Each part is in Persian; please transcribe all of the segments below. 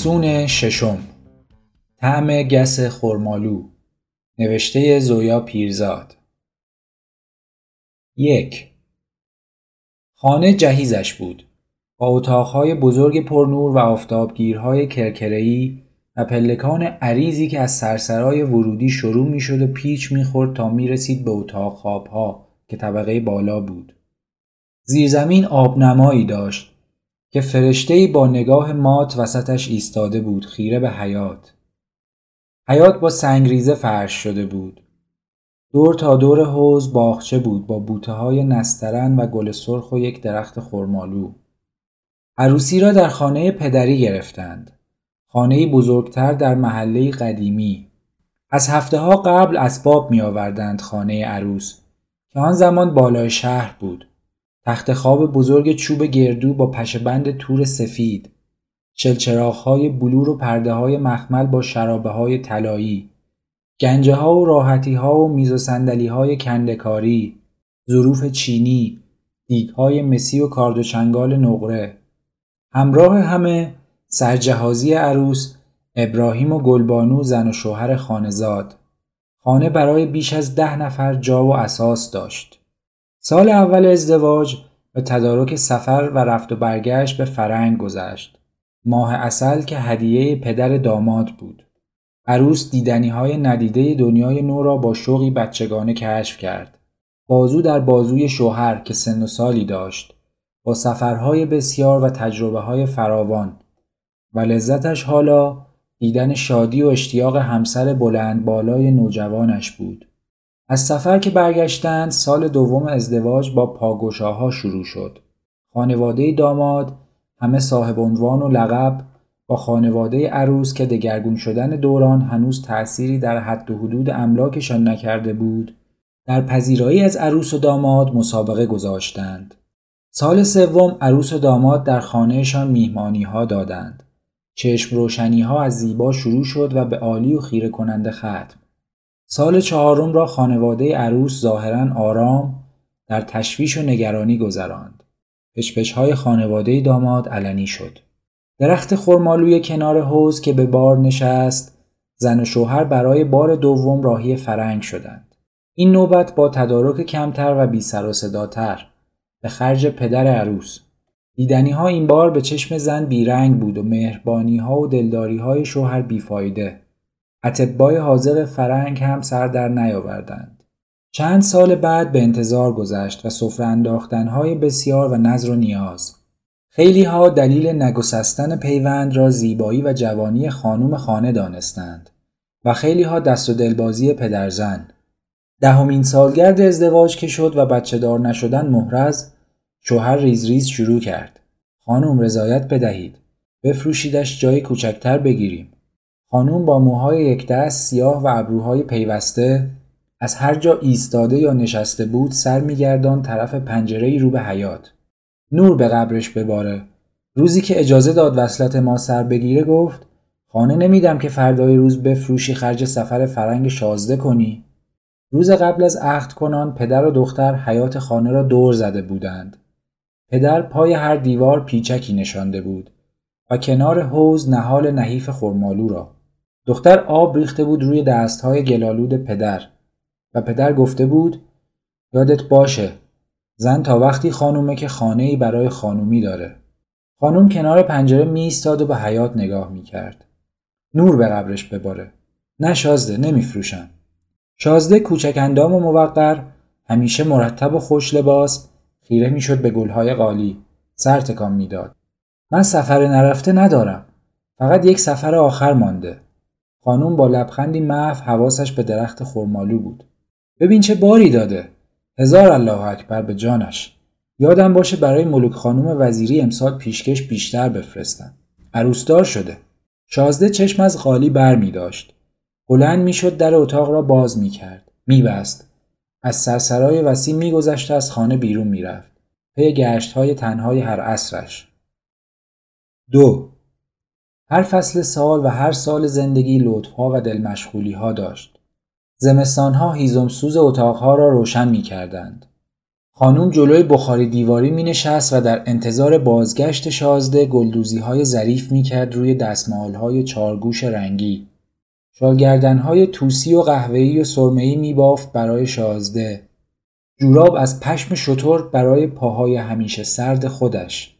افسون ششم. طعم گس خرمالو. نوشته زویا پیرزاد. یک. خانه جهیزش بود. با اتاقهای بزرگ پرنور و آفتابگیرهای کرکرهی و پلکان عریضی که از سرسرای ورودی شروع می‌شد و پیچ می‌خورد تا می‌رسید به اتاق خوابها که طبقه بالا بود. زیرزمین آبنمایی داشت. که فرشته با نگاه مات وسطش ایستاده بود خیره به حیات. حیات با سنگریزه فرش شده بود. دور تا دور حوز باغچه بود با بوته های نسترن و گل سرخ و یک درخت خرمالو عروسی را در خانه پدری گرفتند. خانه بزرگتر در محله قدیمی. از هفته ها قبل اسباب می آوردند خانه عروس که آن زمان بالای شهر بود. تخت خواب بزرگ چوب گردو با پشبند تور سفید های بلور و پرده های مخمل با شرابه های طلایی گنجه ها و راحتی ها و میز و سندلی های کندکاری ظروف چینی دیگ های مسی و کارد و چنگال نقره. همراه همه سرجهازی عروس ابراهیم و گلبانو زن و شوهر خانزاد خانه برای بیش از ده نفر جا و اساس داشت. سال اول ازدواج به تدارک سفر و رفت و برگشت به فرنگ گذشت. ماه اصل که هدیه پدر داماد بود. عروس دیدنی های ندیده دنیای نو را با شوقی بچگانه کشف کرد. بازو در بازوی شوهر که سن و سالی داشت. با سفرهای بسیار و تجربه های فراوان و لذتش حالا دیدن شادی و اشتیاق همسر بلند بالای نوجوانش بود. از سفر که برگشتند سال دوم ازدواج با پاگوشاها شروع شد. خانواده داماد همه صاحب عنوان و لقب با خانواده عروس که دگرگون شدن دوران هنوز تأثیری در حد و حدود املاکشان نکرده بود در پذیرایی از عروس و داماد مسابقه گذاشتند. سال سوم عروس و داماد در خانهشان میهمانی ها دادند. چشم روشنی ها از زیبا شروع شد و به عالی و خیره کننده ختم. سال چهارم را خانواده عروس ظاهرا آرام در تشویش و نگرانی گذراند. پشپش های خانواده داماد علنی شد. درخت خرمالوی کنار حوز که به بار نشست زن و شوهر برای بار دوم راهی فرنگ شدند. این نوبت با تدارک کمتر و بی سر و صداتر به خرج پدر عروس. دیدنی ها این بار به چشم زن بیرنگ بود و مهربانی ها و دلداری های شوهر بیفایده. اتبای حاضر فرنگ هم سر در نیاوردند. چند سال بعد به انتظار گذشت و سفره انداختنهای بسیار و نظر و نیاز. خیلی ها دلیل نگسستن پیوند را زیبایی و جوانی خانوم خانه دانستند و خیلی ها دست و دلبازی پدرزن. دهمین سالگرد ازدواج که شد و بچه دار نشدن محرز شوهر ریز ریز شروع کرد. خانم رضایت بدهید. بفروشیدش جای کوچکتر بگیریم. خانوم با موهای یک دست سیاه و ابروهای پیوسته از هر جا ایستاده یا نشسته بود سر میگردان طرف پنجره رو به حیات. نور به قبرش بباره. روزی که اجازه داد وصلت ما سر بگیره گفت خانه نمیدم که فردای روز بفروشی خرج سفر فرنگ شازده کنی. روز قبل از عقد کنان پدر و دختر حیات خانه را دور زده بودند. پدر پای هر دیوار پیچکی نشانده بود و کنار حوز نهال نحیف خرمالو را. دختر آب ریخته بود روی دستهای گلالود پدر و پدر گفته بود یادت باشه زن تا وقتی خانومه که خانه ای برای خانومی داره. خانوم کنار پنجره می ایستاد و به حیات نگاه می کرد. نور به قبرش بباره. نه شازده نمیفروشم. شازده کوچک اندام و موقر همیشه مرتب و خوش لباس خیره می‌شد به گلهای قالی سر تکان می‌داد من سفر نرفته ندارم فقط یک سفر آخر مانده خانوم با لبخندی محو حواسش به درخت خرمالو بود. ببین چه باری داده. هزار الله اکبر به جانش. یادم باشه برای ملوک خانوم وزیری امسال پیشکش بیشتر بفرستم. عروسدار شده. شازده چشم از قالی بر می داشت. بلند می‌شد در اتاق را باز می کرد. می بست. از سرسرای وسیع می گذشت از خانه بیرون می رفت. پی گشت های تنهای هر عصرش. دو هر فصل سال و هر سال زندگی لطفها و دلمشغولی ها داشت. زمستانها هیزم سوز اتاقها را روشن می کردند. خانوم جلوی بخاری دیواری می نشست و در انتظار بازگشت شازده گلدوزی های ظریف می کرد روی دستمال های چارگوش رنگی. شالگردن های توسی و قهوه‌ای و سرمه‌ای می بافت برای شازده. جوراب از پشم شطور برای پاهای همیشه سرد خودش.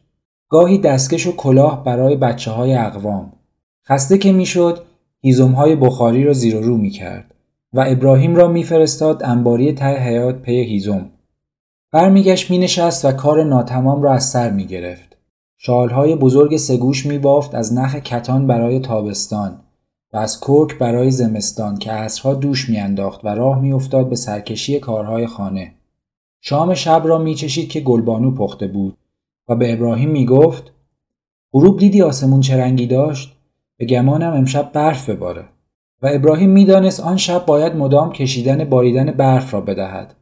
گاهی دستکش و کلاه برای بچه های اقوام. خسته که می‌شد هیزم های بخاری را زیر و رو می کرد و ابراهیم را میفرستاد انباری ته حیات پی هیزم. برمیگشت می نشست و کار ناتمام را از سر می گرفت. شالهای بزرگ سگوش می بافت از نخ کتان برای تابستان و از کرک برای زمستان که عصرها دوش میانداخت و راه میافتاد به سرکشی کارهای خانه. شام شب را میچشید که گلبانو پخته بود و به ابراهیم می‌گفت غروب دیدی آسمون چه رنگی داشت؟ به گمانم امشب برف بباره. و ابراهیم می‌دانست آن شب باید مدام کشیدن باریدن برف را بدهد.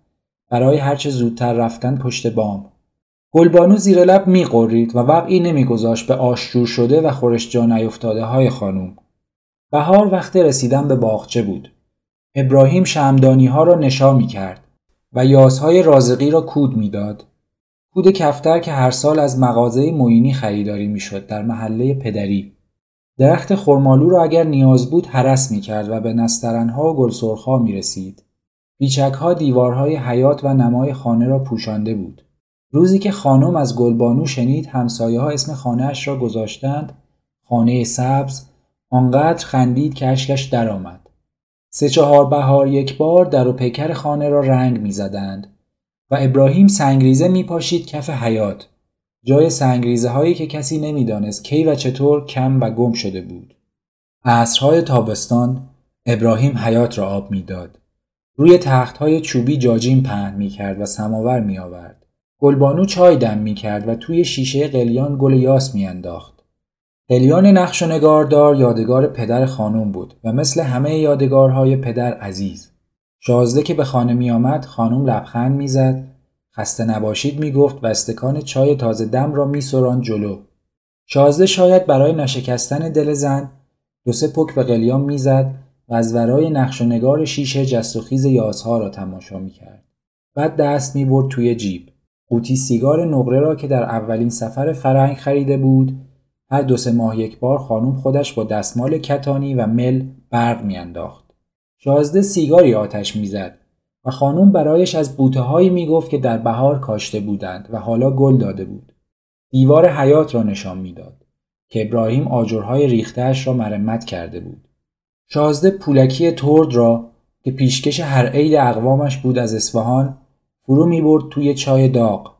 برای هرچه زودتر رفتن پشت بام. گلبانو زیر لب میقرید و وقعی نمیگذاشت به آشجور شده و خورش جا نیفتاده های خانوم بهار وقت رسیدن به باغچه بود. ابراهیم شمدانی ها را نشا می کرد و یاسهای رازقی را کود می‌داد. کود کفتر که هر سال از مغازه معینی خریداری می‌شد در محله پدری. درخت خرمالو را اگر نیاز بود حرس می کرد و به نسترنها و گلسرخها می رسید. بیچکها دیوارهای حیات و نمای خانه را پوشانده بود. روزی که خانم از گلبانو شنید همسایه ها اسم خانهاش را گذاشتند خانه سبز آنقدر خندید که اشکش درآمد. سه چهار بهار یک بار در و پیکر خانه را رنگ می زدند و ابراهیم سنگریزه می پاشید کف حیات جای سنگریزه هایی که کسی نمی‌دانست کی و چطور کم و گم شده بود. عصرهای تابستان ابراهیم حیات را آب می‌داد. روی تخت های چوبی جاجین پهن می کرد و سماور می آورد. گلبانو چای دم می کرد و توی شیشه قلیان گل یاس می انداخت. قلیان نقش و نگاردار یادگار پدر خانم بود و مثل همه یادگارهای پدر عزیز. شازده که به خانه می آمد خانم لبخند می‌زد خسته نباشید می گفت و استکان چای تازه دم را می سران جلو. شازده شاید برای نشکستن دل زن دو سه پک به قلیان می‌زد و از ورای نقش و نگار شیشه جست و خیز یاسها را تماشا می کرد. بعد دست می برد توی جیب. قوطی سیگار نقره را که در اولین سفر فرنگ خریده بود هر دو سه ماه یک بار خانم خودش با دستمال کتانی و مل برق میانداخت. شازده سیگاری آتش می‌زد و خانم برایش از بوته هایی می‌گفت که در بهار کاشته بودند و حالا گل داده بود. دیوار حیات را نشان می‌داد که ابراهیم آجرهای ریختهاش را مرمت کرده بود. شازده پولکی ترد را که پیشکش هر عید اقوامش بود از اصفهان فرو می برد توی چای داغ.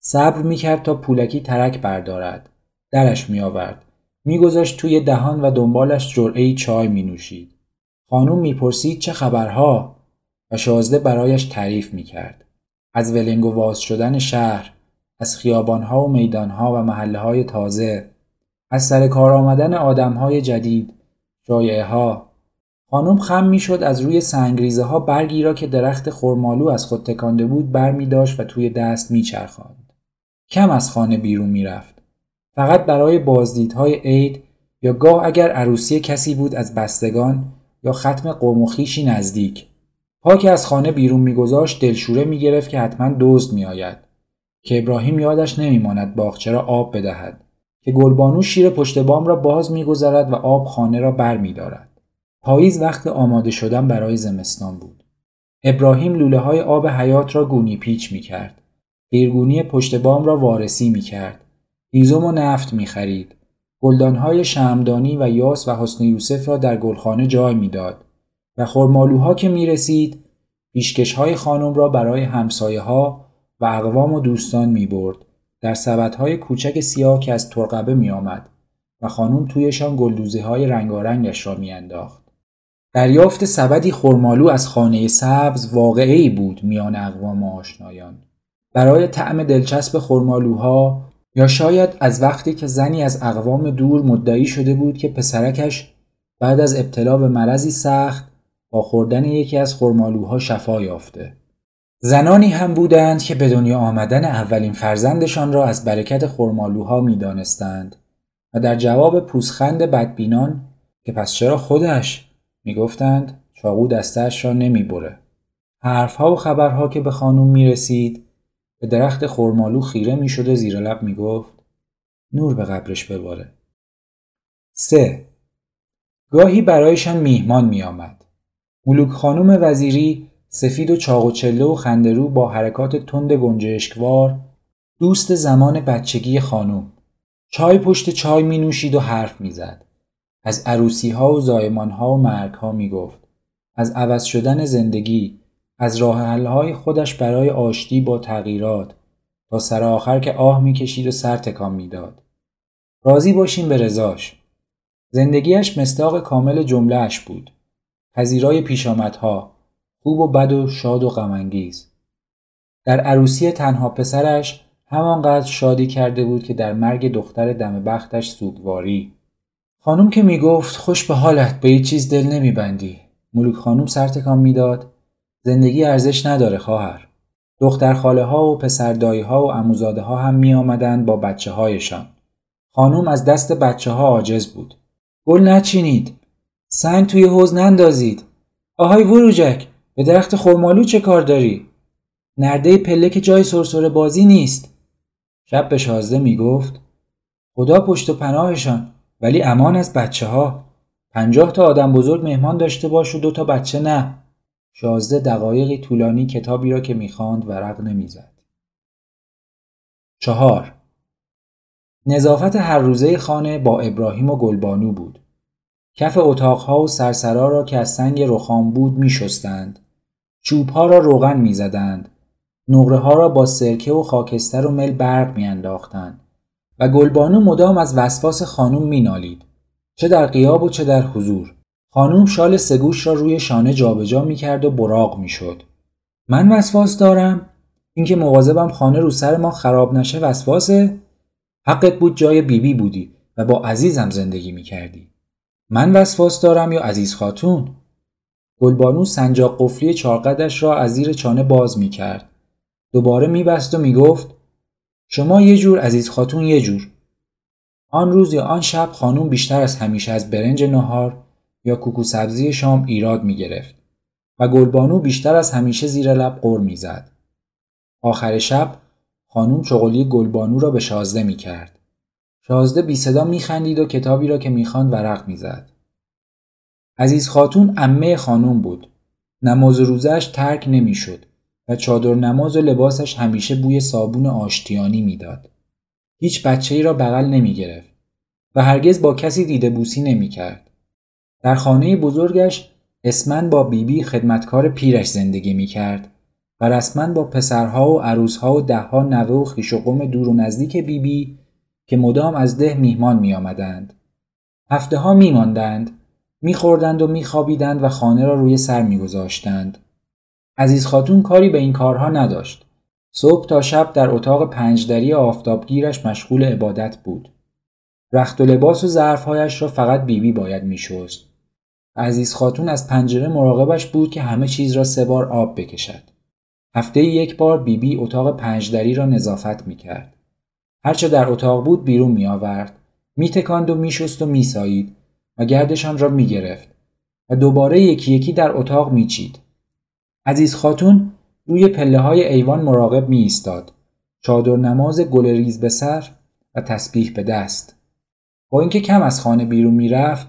صبر می کرد تا پولکی ترک بردارد. درش می آورد. می گذاشت توی دهان و دنبالش جرعه چای می نوشید. خانوم می پرسید چه خبرها و شازده برایش تعریف می کرد. از ولنگ و واز شدن شهر، از خیابانها و میدانها و محله های تازه، از سر کار آمدن آدمهای جدید، جایعه ها. خانم خم می شد از روی سنگریزه ها برگی را که درخت خرمالو از خود تکانده بود بر می داشت و توی دست می چرخاند. کم از خانه بیرون می رفت. فقط برای بازدیدهای عید یا گاه اگر عروسی کسی بود از بستگان یا ختم قوم و خیشی نزدیک پا که از خانه بیرون میگذاشت دلشوره می‌گرفت که حتما دزد میآید که ابراهیم یادش نمیماند باغچه را آب بدهد که گلبانو شیر پشت بام را باز می‌گذارد و آب خانه را بر میدارد پاییز وقت آماده شدن برای زمستان بود ابراهیم لوله های آب حیات را گونی پیچ می کرد. قیرگونی پشت بام را وارسی می کرد. هیزم و نفت می خرید. گلدانهای شمدانی و یاس و حسن یوسف را در گلخانه جای می‌داد و خرمالوها که می رسید پیشکش های خانم را برای همسایه ها و اقوام و دوستان می برد در سبت های کوچک سیاه که از ترقبه می آمد و خانم تویشان گلدوزی های رنگارنگش را می انداخت. دریافت سبدی خرمالو از خانه سبز واقعی بود میان اقوام و آشنایان. برای طعم دلچسب خرمالوها یا شاید از وقتی که زنی از اقوام دور مدعی شده بود که پسرکش بعد از ابتلا به مرضی سخت با خوردن یکی از خرمالوها شفا یافته. زنانی هم بودند که به دنیا آمدن اولین فرزندشان را از برکت خرمالوها می دانستند و در جواب پوسخند بدبینان که پس چرا خودش می گفتند چاقو دستش را نمی بره. حرفها و خبرها که به خانوم می رسید به درخت خرمالو خیره می‌شد و زیر لب می‌گفت نور به قبرش بباره. سه گاهی برایشان میهمان میآمد. ملوک خانم وزیری سفید و چاق و چله و خندرو با حرکات تند گنجشکوار دوست زمان بچگی خانم چای پشت چای می نوشید و حرف می‌زد. از عروسی ها و زایمان ها و مرگ ها می گفت. از عوض شدن زندگی از راه های خودش برای آشتی با تغییرات تا سر آخر که آه می‌کشید و سر تکان می‌داد. راضی باشیم به رضاش. زندگیش مستاق کامل جملهش بود. پذیرای پیشامدها، خوب و بد و شاد و غمانگیز. در عروسی تنها پسرش همانقدر شادی کرده بود که در مرگ دختر دم بختش سوگواری. خانم که می‌گفت خوش به حالت به هیچ چیز دل نمیبندی. ملوک خانم سر تکان می‌داد. زندگی ارزش نداره خواهر. دختر خاله ها و پسر دایی ها و عموزاده ها هم می آمدن با بچه هایشان. خانوم از دست بچه ها عاجز بود. گل نچینید. سنگ توی حوز نندازید. آهای وروجک به درخت خرمالو چه کار داری؟ نرده پله که جای سرسره بازی نیست. شب به شازده می گفت خدا پشت و پناهشان ولی امان از بچه ها. پنجاه تا آدم بزرگ مهمان داشته باش و دو تا بچه نه. شازده دقایقی طولانی کتابی را که می‌خواند ورق نمی‌زد. چهار نظافت هر روزه خانه با ابراهیم و گلبانو بود. کف اتاقها و سرسرا را که از سنگ رخام بود می شستند. چوبها را روغن می زدند. نقره ها را با سرکه و خاکستر و مل برق می انداختند. و گلبانو مدام از وسواس خانوم می نالید. چه در قیاب و چه در حضور. خانوم شال سگوش را روی شانه جابجا می کرد و براغ می شد. من وسواس دارم؟ اینکه مواظبم خانه رو سر ما خراب نشه وسواسه؟ حقت بود جای بیبی بی بودی و با عزیزم زندگی می کردی. من وسواس دارم یا عزیز خاتون؟ گلبانو سنجاق قفلی چارقدش را از زیر چانه باز می کرد. دوباره می بست و می گفت شما یه جور عزیز خاتون یه جور. آن روز یا آن شب خانوم بیشتر از همیشه از برنج نهار یا کوکو سبزی شام ایراد می گرفت و گلبانو بیشتر از همیشه زیر لب قر می زد. آخر شب خانوم چغلی گلبانو را به شازده می کرد. شازده بی صدا می خندید و کتابی را که می ورق می زد. عزیز خاتون امه خانوم بود. نماز روزش ترک نمی شد و چادر نماز و لباسش همیشه بوی صابون آشتیانی می‌داد. هیچ بچه ای را بغل نمی گرفت و هرگز با کسی دیده بوسی نمی کرد. در خانه بزرگش اسمن با بیبی بی خدمتکار پیرش زندگی می کرد و رسما با پسرها و عروسها و دهها نوه و خیش و قوم دور و نزدیک بیبی بی که مدام از ده میهمان می آمدند. هفته ها می ماندند، می و می خوابیدند و خانه را روی سر می گذاشتند. عزیز خاتون کاری به این کارها نداشت. صبح تا شب در اتاق پنجدری آفتابگیرش مشغول عبادت بود. رخت و لباس و ظرفهایش را فقط بیبی بی باید میشست. عزیز خاتون از پنجره مراقبش بود که همه چیز را سه بار آب بکشد. هفته یک بار بیبی بی اتاق پنجدری را نظافت می کرد. هرچه در اتاق بود بیرون می آورد. می تکاند و می شست و می سایید و گردشان را می گرفت و دوباره یکی یکی در اتاق می چید. عزیز خاتون روی پله های ایوان مراقب می ایستاد. چادر نماز گل ریز به سر و تسبیح به دست. با اینکه کم از خانه بیرون می رفت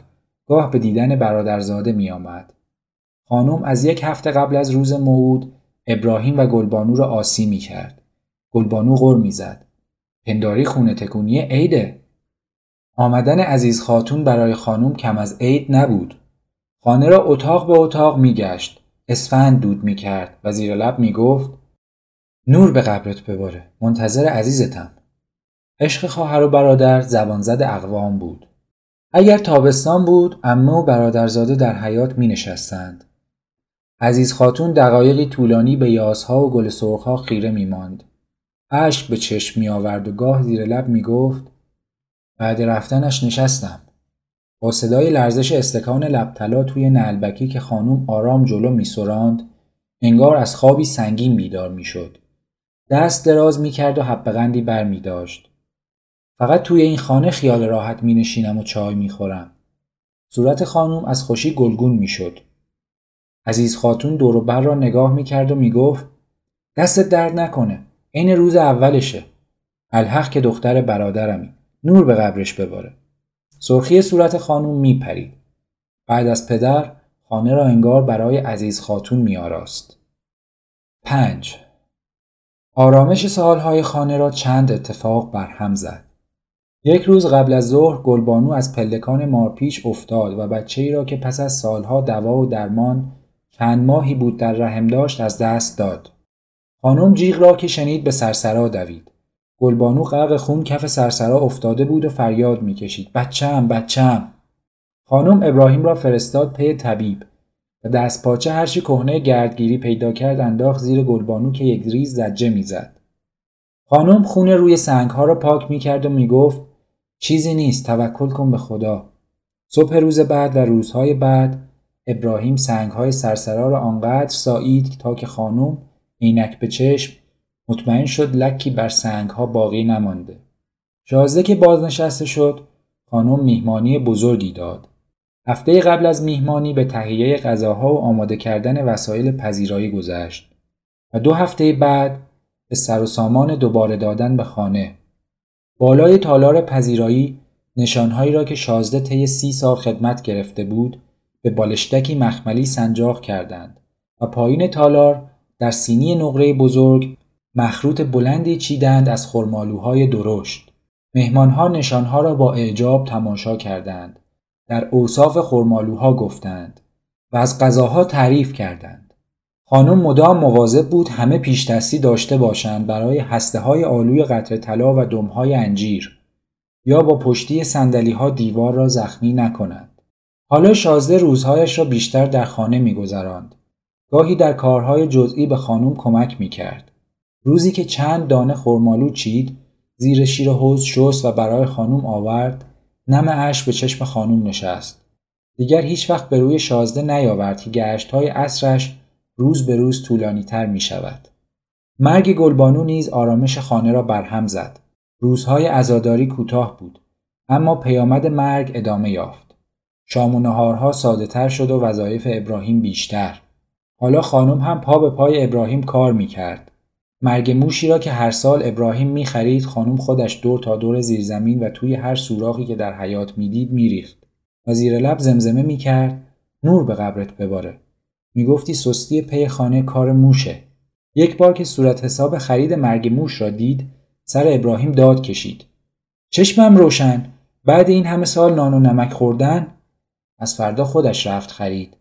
گاه به دیدن برادرزاده می آمد. خانم از یک هفته قبل از روز موعود ابراهیم و گلبانو را آسی می کرد. گلبانو غر می زد. پنداری خونه تکونی عیده. آمدن عزیز خاتون برای خانم کم از عید نبود. خانه را اتاق به اتاق می گشت. اسفند دود می کرد و زیر لب می گفت نور به قبرت بباره. منتظر عزیزتم. عشق خواهر و برادر زبانزد اقوام بود. اگر تابستان بود امه و برادرزاده در حیات می نشستند. عزیز خاتون دقایقی طولانی به یاسها و گل سرخها خیره می ماند. اشک به چشم می آورد و گاه زیر لب می گفت بعد رفتنش نشستم. با صدای لرزش استکان لبطلا توی نلبکی که خانوم آرام جلو می سراند انگار از خوابی سنگین بیدار می شد. دست دراز می کرد و حبقندی بر می داشت. فقط توی این خانه خیال راحت می نشینم و چای می خورم. صورت خانوم از خوشی گلگون می شد. عزیز خاتون دور بر را نگاه می کرد و می گفت دست درد نکنه. عین روز اولشه. الحق که دختر برادرمی. نور به قبرش بباره. سرخی صورت خانوم میپرید. بعد از پدر خانه را انگار برای عزیز خاتون میآراست. پنج. آرامش سالهای خانه را چند اتفاق برهم زد. یک روز قبل از ظهر گلبانو از پلکان مارپیچ افتاد و بچه ای را که پس از سالها دوا و درمان چند ماهی بود در رحم داشت از دست داد. خانم جیغ را که شنید به سرسرا دوید. گلبانو غرق خون کف سرسرا افتاده بود و فریاد می‌کشید بچم بچم خانم ابراهیم را فرستاد پی طبیب و دست پاچه هرچی کهنه گردگیری پیدا کرد انداخت زیر گلبانو که یک ریز زجه می‌زد خانم خون روی سنگ ها را پاک می‌کرد و می‌گفت چیزی نیست توکل کن به خدا صبح روز بعد و روزهای بعد ابراهیم سنگ های سرسرا را آنقدر سایید تا که خانم عینک به چشم مطمئن شد لکی بر سنگ ها باقی نمانده. شازده که بازنشسته شد خانم میهمانی بزرگی داد. هفته قبل از میهمانی به تهیه غذاها و آماده کردن وسایل پذیرایی گذشت و دو هفته بعد به سر و سامان دوباره دادن به خانه. بالای تالار پذیرایی نشانهایی را که شازده طی سی سال خدمت گرفته بود به بالشتکی مخملی سنجاق کردند و پایین تالار در سینی نقره بزرگ مخروط بلندی چیدند از خرمالوهای درشت. مهمانها نشانها را با اعجاب تماشا کردند. در اوصاف خرمالوها گفتند و از غذاها تعریف کردند. خانم مدام مواظب بود همه پیش داشته باشند برای هسته های آلوی قطر طلا و دمهای انجیر یا با پشتی سندلی ها دیوار را زخمی نکنند. حالا شازده روزهایش را بیشتر در خانه میگذراند. گاهی در کارهای جزئی به خانم کمک می کرد. روزی که چند دانه خرمالو چید زیر شیر حوز شست و برای خانم آورد نم اش به چشم خانم نشست دیگر هیچ وقت به روی شازده نیاورد که گشت های عصرش روز به روز طولانی تر می شود. مرگ گلبانو نیز آرامش خانه را برهم زد. روزهای عزاداری کوتاه بود اما پیامد مرگ ادامه یافت. شام و نهارها ساده تر شد و وظایف ابراهیم بیشتر. حالا خانم هم پا به پای ابراهیم کار می کرد. مرگ موشی را که هر سال ابراهیم می خرید خانم خودش دور تا دور زیرزمین و توی هر سوراخی که در حیات می‌دید میریخت و زیر لب زمزمه می کرد نور به قبرت بباره. می گفتی سستی پی خانه کار موشه. یک بار که صورت حساب خرید مرگ موش را دید سر ابراهیم داد کشید. چشمم روشن بعد این همه سال نان و نمک خوردن از فردا خودش رفت خرید.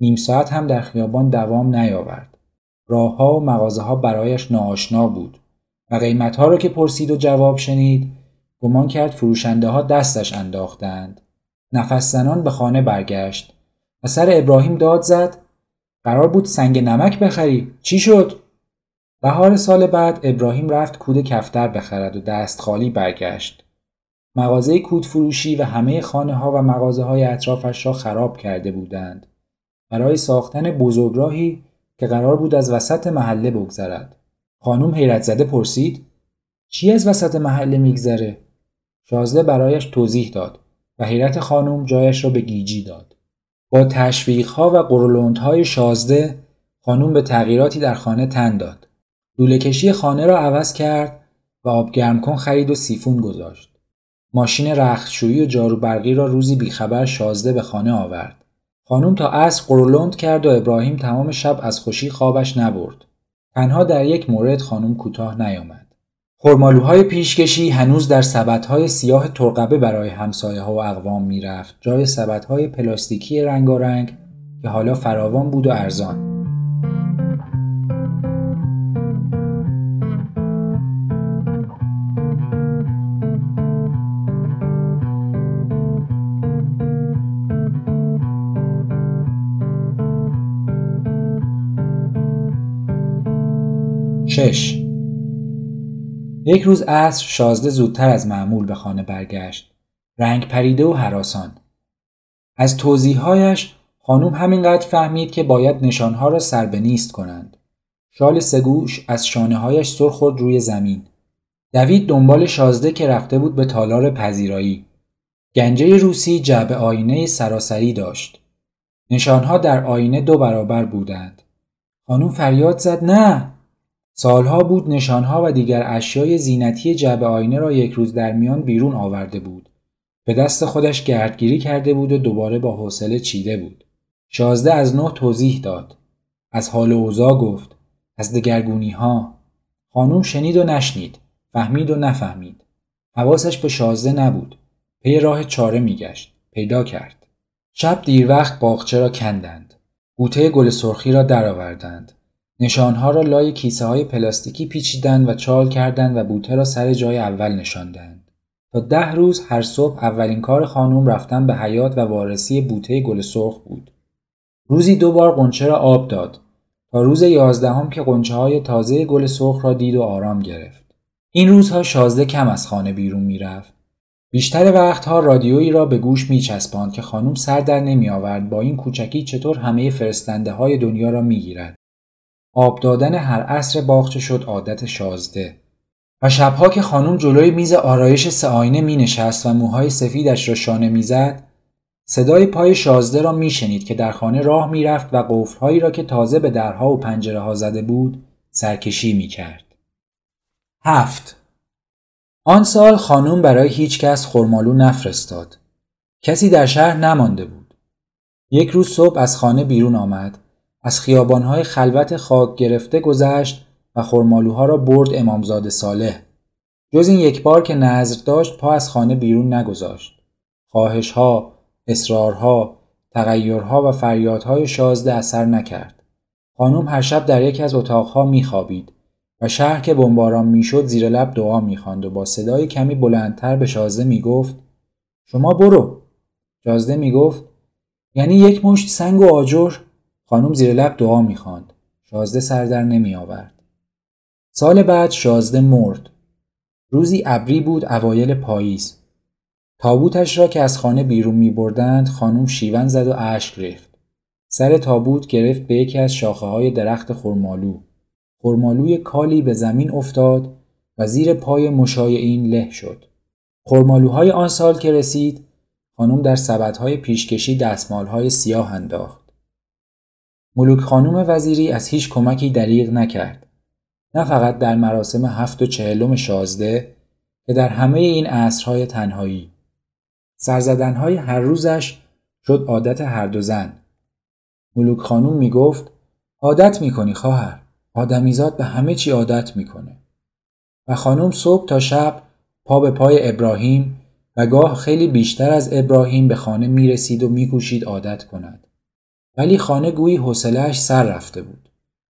نیم ساعت هم در خیابان دوام نیاورد. راهها و مغازه ها برایش ناآشنا بود و قیمت ها را که پرسید و جواب شنید گمان کرد فروشنده ها دستش انداختند نفس زنان به خانه برگشت و سر ابراهیم داد زد قرار بود سنگ نمک بخری چی شد بهار سال بعد ابراهیم رفت کود کفتر بخرد و دست خالی برگشت مغازه کود فروشی و همه خانه ها و مغازه های اطرافش را خراب کرده بودند برای ساختن بزرگراهی که قرار بود از وسط محله بگذرد. خانم حیرت زده پرسید چی از وسط محله میگذره؟ شازده برایش توضیح داد و حیرت خانم جایش را به گیجی داد. با ها و های شازده خانم به تغییراتی در خانه تن داد. لوله کشی خانه را عوض کرد و آب گرم کن خرید و سیفون گذاشت. ماشین رختشویی و جارو برقی را روزی بیخبر شازده به خانه آورد. خانم تا عصر قرولند کرد و ابراهیم تمام شب از خوشی خوابش نبرد. تنها در یک مورد خانم کوتاه نیامد. خرمالوهای پیشکشی هنوز در سبدهای سیاه ترقبه برای همسایه ها و اقوام می‌رفت جای سبدهای پلاستیکی رنگارنگ که حالا فراوان بود و ارزان. 6. یک روز عصر شازده زودتر از معمول به خانه برگشت. رنگ پریده و حراسان. از توضیحهایش خانوم همینقدر فهمید که باید نشانها را سر به نیست کنند. شال سگوش از شانه هایش سر خود روی زمین. دوید دنبال شازده که رفته بود به تالار پذیرایی. گنجه روسی جعب آینه سراسری داشت. نشانها در آینه دو برابر بودند. خانوم فریاد زد نه سالها بود نشانها و دیگر اشیای زینتی جعبه آینه را یک روز در میان بیرون آورده بود. به دست خودش گردگیری کرده بود و دوباره با حوصله چیده بود. شازده از نو توضیح داد. از حال اوضاع گفت. از دگرگونی ها. خانوم شنید و نشنید. فهمید و نفهمید. حواسش به شازده نبود. پی راه چاره میگشت. پیدا کرد. شب دیر وقت باغچه را کندند. بوته گل سرخی را درآوردند. نشانها را لای کیسه های پلاستیکی پیچیدند و چال کردند و بوته را سر جای اول نشاندند. تا ده روز هر صبح اولین کار خانم رفتن به حیات و وارسی بوته گل سرخ بود. روزی دو بار قنچه را آب داد تا روز یازدهم که قنچه های تازه گل سرخ را دید و آرام گرفت. این روزها شازده کم از خانه بیرون می‌رفت. بیشتر وقتها رادیویی را به گوش می چسباند که خانم سر در نمی آورد با این کوچکی چطور همه فرستنده های دنیا را می گیرد. آب دادن هر عصر باغچه شد عادت شازده و شبها که خانم جلوی میز آرایش سه آینه می نشست و موهای سفیدش را شانه می‌زد صدای پای شازده را میشنید که در خانه راه می‌رفت و قفلهایی را که تازه به درها و پنجره ها زده بود سرکشی می کرد. هفت آن سال خانم برای هیچ کس خرمالو نفرستاد. کسی در شهر نمانده بود. یک روز صبح از خانه بیرون آمد از خیابانهای خلوت خاک گرفته گذشت و خرمالوها را برد امامزاده صالح. جز این یک بار که نظر داشت پا از خانه بیرون نگذاشت. خواهشها، اصرارها، تغییرها و فریادهای شازده اثر نکرد. خانم هر شب در یکی از اتاقها میخوابید و شهر که بمباران می‌شد زیر لب دعا می‌خواند و با صدای کمی بلندتر به شازده می‌گفت شما برو شازده می‌گفت یعنی یک مشت سنگ و آجر خانم زیر لب دعا می‌خواند. شازده سردر نمی آورد. سال بعد شازده مرد. روزی ابری بود اوایل پاییز. تابوتش را که از خانه بیرون می بردند خانم شیون زد و اشک ریخت. سر تابوت گرفت به یکی از شاخه های درخت خرمالو. خرمالوی کالی به زمین افتاد و زیر پای مشای این له شد. خرمالوهای آن سال که رسید خانم در سبدهای پیشکشی دستمالهای سیاه انداخت. ملوک خانوم وزیری از هیچ کمکی دریغ نکرد. نه فقط در مراسم هفت و چهلم شازده که در همه این عصرهای تنهایی. سرزدنهای هر روزش شد عادت هر دو زن. ملوک خانوم می گفت عادت می کنی خواهر. آدمیزاد به همه چی عادت می‌کنه. و خانوم صبح تا شب پا به پای ابراهیم و گاه خیلی بیشتر از ابراهیم به خانه می رسید و میکوشید عادت کند. ولی خانه گویی حوصلهاش سر رفته بود.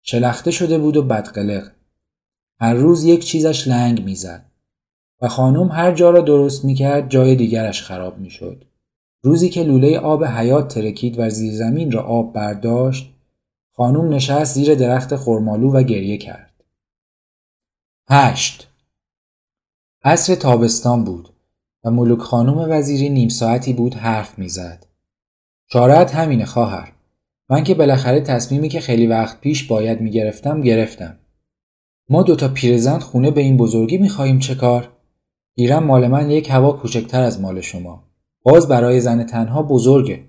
شلخته شده بود و بدقلق. هر روز یک چیزش لنگ می‌زد. و خانم هر جا را درست می‌کرد جای دیگرش خراب می‌شد. روزی که لوله آب حیات ترکید و زیرزمین را آب برداشت خانم نشست زیر درخت خرمالو و گریه کرد. هشت عصر تابستان بود و ملوک خانم وزیری نیم ساعتی بود حرف می‌زد. چارت همینه خواهر. من که بالاخره تصمیمی که خیلی وقت پیش باید می‌گرفتم گرفتم. ما دوتا پیرزن خونه به این بزرگی می‌خواهیم چه کار؟ گیرم مال من یک هوا کوچکتر از مال شما. باز برای زن تنها بزرگه.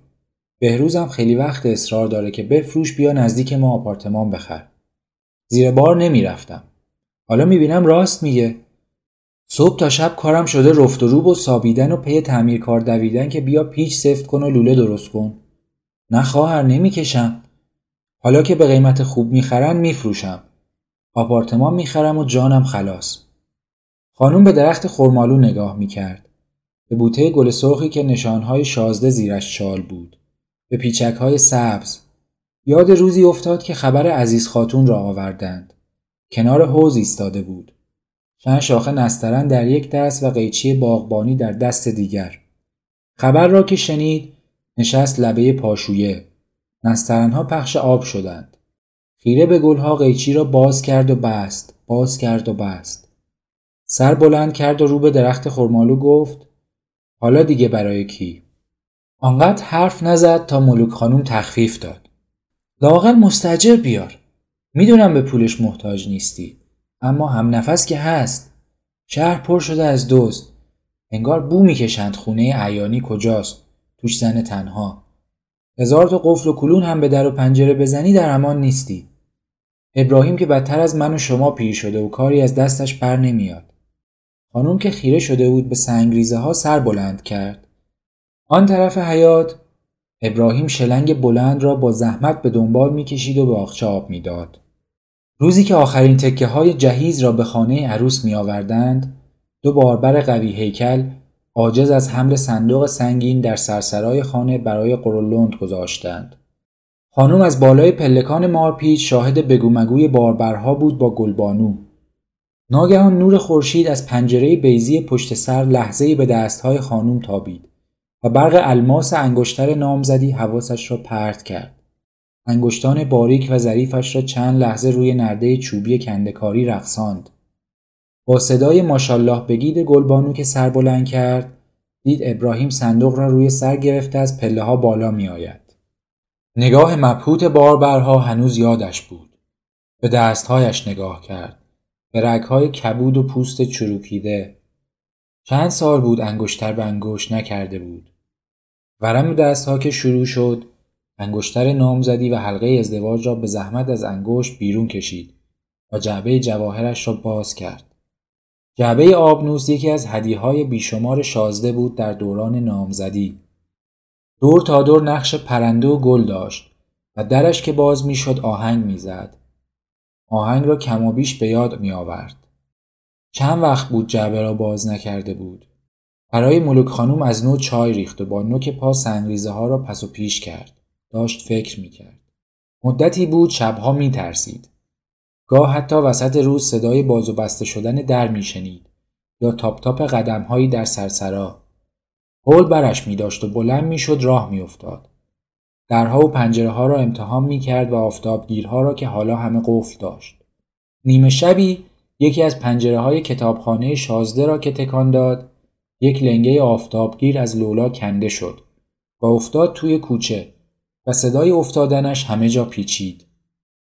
بهروزم خیلی وقت اصرار داره که بفروش بیا نزدیک ما آپارتمان بخر. زیر بار نمی‌رفتم. حالا می‌بینم راست میگه. صبح تا شب کارم شده رفت و روب و سابیدن و پی تعمیر کار دویدن که بیا پیچ سفت کن و لوله درست کن. نه خواهر نمی‌کشم. حالا که به قیمت خوب می‌خرن میفروشم. آپارتمان می‌خرم و جانم خلاص. خانوم به درخت خرمالو نگاه می‌کرد. به بوته گل سرخی که نشانهای شازده زیرش چال بود. به پیچک های سبز. یاد روزی افتاد که خبر عزیز خاتون را آوردند. کنار حوز ایستاده بود. چند شاخه نسترن در یک دست و قیچی باغبانی در دست دیگر. خبر را که شنید نشست لبه پاشویه. نسترنها پخش آب شدند. خیره به گلها قیچی را باز کرد و بست. باز کرد و بست. سر بلند کرد و رو به درخت خرمالو گفت حالا دیگه برای کی؟ آنقدر حرف نزد تا ملوک خانوم تخفیف داد. لاغر مستجر بیار. می‌دونم به پولش محتاج نیستی. اما هم نفس که هست. شهر پر شده از دوست. انگار بو می‌کشند خونه عیانی کجاست. توش زن تنها هزار تا قفل و کلون هم به در و پنجره بزنی در امان نیستی ابراهیم که بدتر از من و شما پیر شده و کاری از دستش بر نمیاد. خانم که خیره شده بود به سنگریزه ها سر بلند کرد. آن طرف حیات ابراهیم شلنگ بلند را با زحمت به دنبال می‌کشید و به آخچه آب می‌داد. روزی که آخرین تکه های جهیز را به خانه عروس می آوردند، دو باربر قوی هیکل عاجز از حمل صندوق سنگین در سرسرای خانه برای قرولند گذاشتند. خانم از بالای پلکان مارپیچ شاهد بگومگوی باربرها بود با گلبانو. ناگهان نور خورشید از پنجره بیزی پشت سر لحظه‌ای به دستهای خانم تابید و برق الماس انگشتر نامزدی حواسش را پرت کرد. انگشتان باریک و ظریفش را چند لحظه روی نرده چوبی کندکاری رقصاند. با صدای ماشالله بگید گلبانو که سر بلند کرد دید ابراهیم صندوق را روی سر گرفته از پله ها بالا می آید. نگاه مبهوت باربرها هنوز یادش بود. به دستهایش نگاه کرد. به رگهای کبود و پوست چروکیده. چند سال بود انگشتر به انگشت نکرده بود. ورم دستها که شروع شد انگشتر نامزدی و حلقه ازدواج را به زحمت از انگشت بیرون کشید و جعبه جواهرش را باز کرد. جعبه آبنوس یکی از هدیهای بیشمار شازده بود در دوران نامزدی. دور تا دور نقش پرنده و گل داشت و درش که باز می‌شد آهنگ می‌زد. آهنگ را کم و بیش به یاد می آورد. چند وقت بود جعبه را باز نکرده بود. برای ملوک خانوم از نو چای ریخت و با نوک پا سنگریزه ها را پس و پیش کرد. داشت فکر می کرد. مدتی بود شبها می ترسید. گاه حتی وسط روز صدای باز و بسته شدن در می شنید یا تاپ تاپ قدم هایی در سرسرا. حول برش می داشت و بلند می شد راه می افتاد. درها و پنجره ها را امتحان می کرد و آفتابگیرها را که حالا همه قفل داشت. نیمه شبی یکی از پنجره های کتابخانه شازده را که تکان داد یک لنگه آفتابگیر از لولا کنده شد و افتاد توی کوچه و صدای افتادنش همه جا پیچید.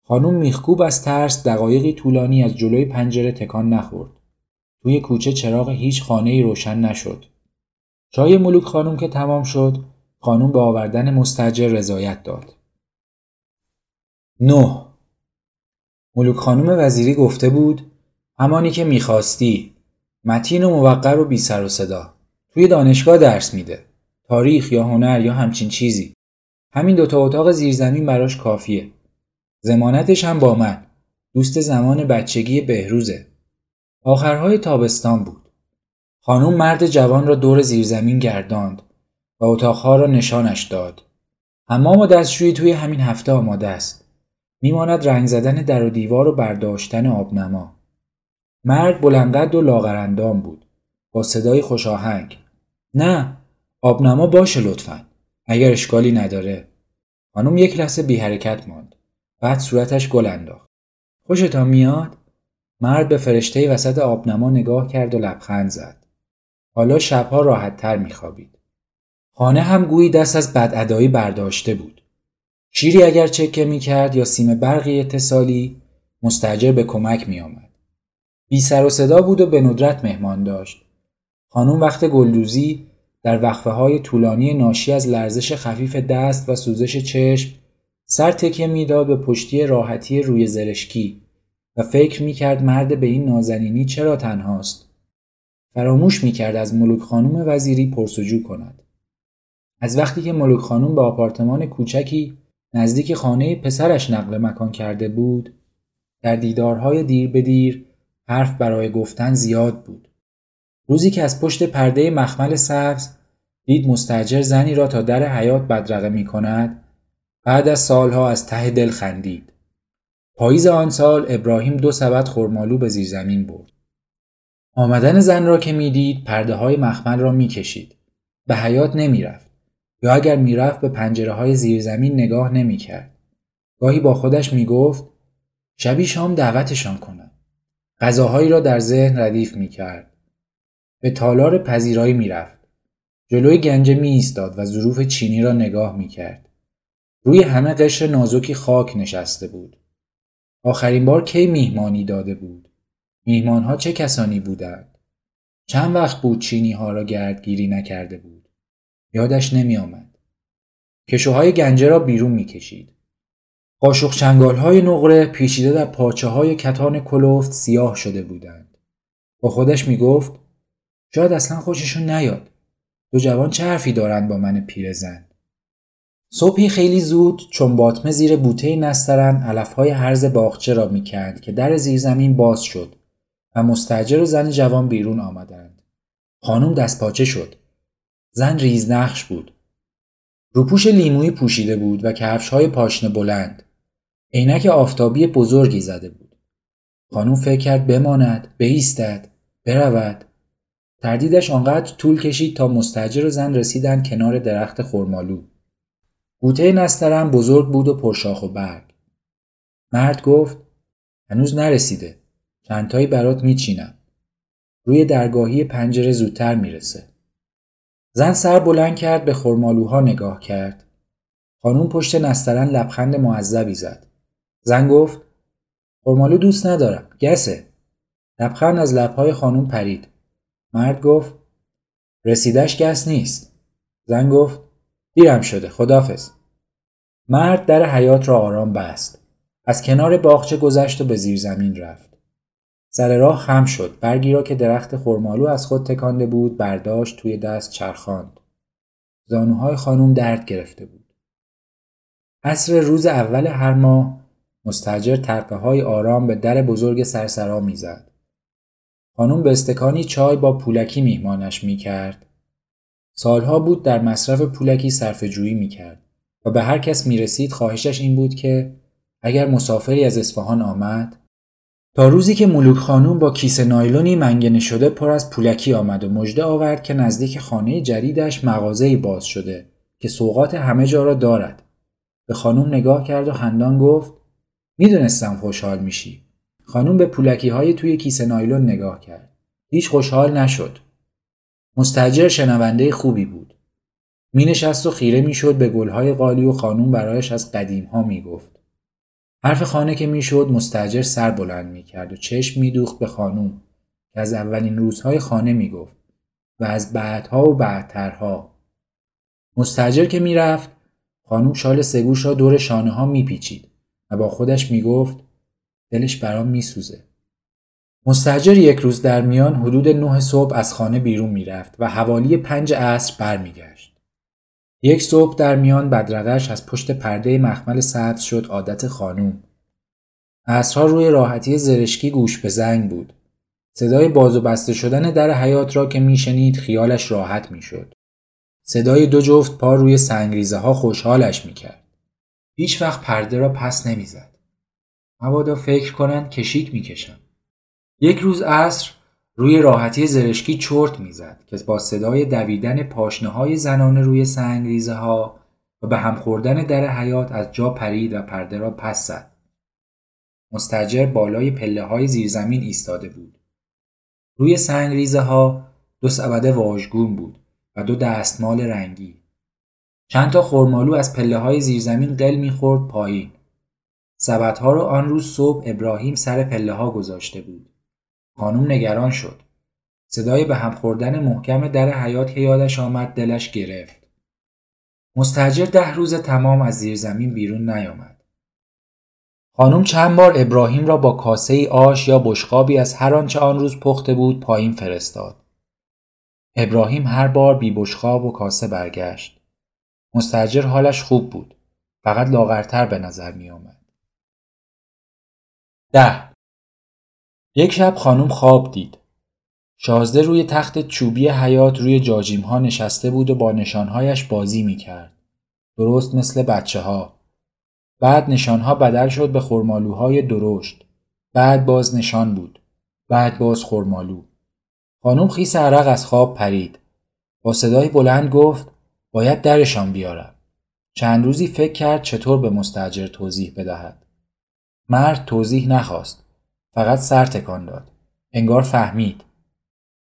خانم میخکوب از ترس دقایقی طولانی از جلوی پنجره تکان نخورد. توی کوچه چراغ هیچ خانه روشن نشد. چای ملوک خانم که تمام شد، خانم به آوردن مستجر رضایت داد. نه ملوک خانم وزیری گفته بود همانی که می‌خواستی متین و موقر و بی سر و صدا توی دانشگاه درس میده تاریخ یا هنر یا همچین چیزی همین دوتا اتاق زیرزمین براش کافیه زمانتش هم با من. دوست زمان بچگی بهروزه. آخرهای تابستان بود. خانم مرد جوان را دور زیرزمین گرداند و اتاقها را نشانش داد. حمام و دستشویی توی همین هفته آماده است. میماند رنگ زدن در و دیوار و برداشتن آبنما. مرد بلندقد و لاغرندام بود. با صدای خوشاهنگ نه آبنما باشه لطفا. اگر اشکالی نداره. خانم یک لحظه بی حرکت ماند. بعد صورتش گل انداخت. خوشتان میاد مرد به فرشته وسط آبنما نگاه کرد و لبخند زد. حالا شبها راحت تر میخوابید. خانه هم گویی دست از بدعدایی برداشته بود. شیری اگر چکه می‌کرد یا سیم برقی اتصالی مستجر به کمک میآمد. بی سر و صدا بود و به ندرت مهمان داشت. خانم وقت گلدوزی در وقفه های طولانی ناشی از لرزش خفیف دست و سوزش چشم سر تکیه می‌داد به پشتی راحتی روی زرشکی و فکر می‌کرد مرد به این نازنینی چرا تنهاست. فراموش می‌کرد از ملوک خانوم وزیری پرسجو کند. از وقتی که ملوک خانوم به آپارتمان کوچکی نزدیک خانه پسرش نقل مکان کرده بود در دیدارهای دیر به دیر حرف برای گفتن زیاد بود. روزی که از پشت پرده مخمل سبز دید مستجر زنی را تا در حیات بدرقه می کند بعد از سالها از ته دل خندید. پاییز آن سال ابراهیم دو سبد خرمالو به زیر زمین برد. آمدن زن را که می‌دید پرده های مخمل را می‌کشید. به حیات نمی‌رفت یا اگر می‌رفت به پنجره های زیر زمین نگاه نمی‌کرد. گاهی با خودش می‌گفت شبی شام دعوتشان کنم. غذاهایی را در ذهن ردیف می‌کرد. به تالار پذیرایی می‌رفت. جلوی گنجه می ایستاد و ظروف چینی را نگاه می کرد. روی همه قشر نازکی خاک نشسته بود. آخرین بار کی میهمانی داده بود؟ میهمانها چه کسانی بودند؟ چند وقت بود چینی ها را گردگیری نکرده بود؟ یادش نمی آمد. کشوهای گنجه را بیرون می کشید. قاشق چنگال های نقره پیچیده در پاچه های کتان کلوفت سیاه شده بودند. با خودش می گفت شاید اصلا خوششون نیاد. دو جوان چه حرفی دارند با من پیرزن؟ صبحی خیلی زود چون باطمه زیر بوته نسترن علفهای هرز باغچه را می‌کند که در زیرزمین باز شد و مستجر و زن جوان بیرون آمدند. خانم دست پاچه شد. زن ریزنقش بود. روپوش لیمویی پوشیده بود و کفش های پاشنه بلند. عینک آفتابی بزرگی زده بود. خانم فکر کرد بماند، بایستد، برود. تردیدش آنقدر طول کشید تا مستجر و زن رسیدند کنار درخت خرمالو. بوته نسترم بزرگ بود و پرشاخ و برگ. مرد گفت هنوز نرسیده. چندتایی برات میچینم. روی درگاهی پنجره زودتر می‌رسه. زن سر بلند کرد به خرمالوها نگاه کرد. خانوم پشت نسترن لبخند معذبی زد. زن گفت خرمالو دوست ندارم. گسه. لبخند از لبهای خانوم پرید. مرد گفت رسیدش گس نیست. زن گفت دیرم شده. خدافز. مرد در حیات را آرام بست. از کنار باغچه گذشت و به زیر زمین رفت. سر راه خم شد. برگی را که درخت خرمالو از خود تکانده بود برداشت توی دست چرخاند. زانوهای خانم درد گرفته بود. عصر روز اول هر ماه مستجر ترقه های آرام به در بزرگ سرسرا می‌زد. خانم به استکانی چای با پولکی میهمانش می‌کرد. سالها بود در مصرف پولکی صرف جویی می‌کرد و به هر کس می‌رسید خواهشش این بود که اگر مسافری از اصفهان آمد تا روزی که ملوک خانوم با کیسه نایلونی منگنه شده پر از پولکی آمد و مژده آورد که نزدیک خانه جدیدش مغازه‌ای باز شده که سوقات همه جا را دارد. به خانوم نگاه کرد و خندان گفت می‌دونستم خوشحال میشی. خانوم به پولکی های توی کیسه نایلون نگاه کرد. هیچ خوشحال نشد. مستجر شنونده خوبی بود. می نشست و خیره می‌شد به گلهای قالی و خانوم برایش از قدیم ها می گفت. حرف خانه که می‌شد مستجر سر بلند می کرد و چشم می دوخت به خانوم که از اولین روزهای خانه می گفت و از بعدها و بعدترها. مستجر که می‌رفت خانوم شال سگوش را دور شانه ها می پیچید و با خودش می گفت دلش برام می سوزه. مستجر یک روز در میان حدود نه صبح از خانه بیرون می‌رفت و حوالی پنج عصر برمیگشت. یک صبح در میان بدرقش از پشت پرده مخمل سبز شد عادت خانوم. عصرها روی راحتی زرشکی گوش به زنگ بود. صدای باز و بسته شدن در حیات را که میشنید خیالش راحت می‌شد. صدای دو جفت پا روی سنگریزه ها خوشحالش می‌کرد. هیچ وقت پرده را پس نمی‌زد. مبادا فکر کنند کشیک می‌کشم. یک روز عصر روی راحتی زرشکی چرت می‌زد که با صدای دویدن پاشنه های زنانه روی سنگریزه ها و به هم خوردن در حیات از جا پرید و پرده را پس زد. مستجر بالای پله های زیرزمین ایستاده بود. روی سنگریزه ها دو سبد واژگون بود و دو دستمال رنگی. چند تا خرمالو از پله های زیرزمین قل می‌خورد پایین. سبدها رو آن روز صبح ابراهیم سر پله ها گذاشته بود. خانم نگران شد. صدای به هم خوردن محکم در حیات که یادش آمد دلش گرفت. مستجر ده روز تمام از زیر زمین بیرون نیامد. خانم چند بار ابراهیم را با کاسه آش یا بشقابی از هر آنچه آن روز پخته بود پایین فرستاد. ابراهیم هر بار بی بشقاب و کاسه برگشت. مستجر حالش خوب بود. فقط لاغرتر به نظر می آمد. ده یک شب خانم خواب دید. شازده روی تخت چوبی حیات روی جاجیم ها نشسته بود و با نشانهایش بازی می کرد. درست مثل بچه ها. بعد نشانها بدل شد به خرمالوهای درشت. بعد باز نشان بود. بعد باز خرمالو. خانم خیس عرق از خواب پرید. با صدای بلند گفت باید درشان بیارم. چند روزی فکر کرد چطور به مستجر توضیح بدهد. مرد توضیح نخواست. فقط سر تکان داد. انگار فهمید.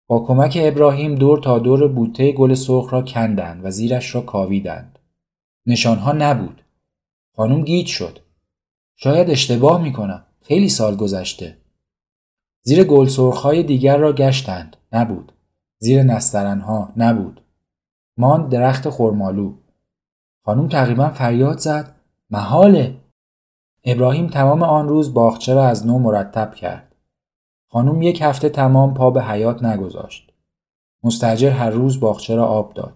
با کمک ابراهیم دور تا دور بوته گل سرخ را کندند و زیرش را کاویدند. نشانها نبود. خانم گیج شد. شاید اشتباه می کنم. خیلی سال گذشته. زیر گل های دیگر را گشتند. نبود. زیر نسترنها نبود. ماند درخت خرمالو. خانم تقریبا فریاد زد. محاله. ابراهیم تمام آن روز باغچه را از نو مرتب کرد. خانم یک هفته تمام پا به حیات نگذاشت. مستجر هر روز باغچه را آب داد.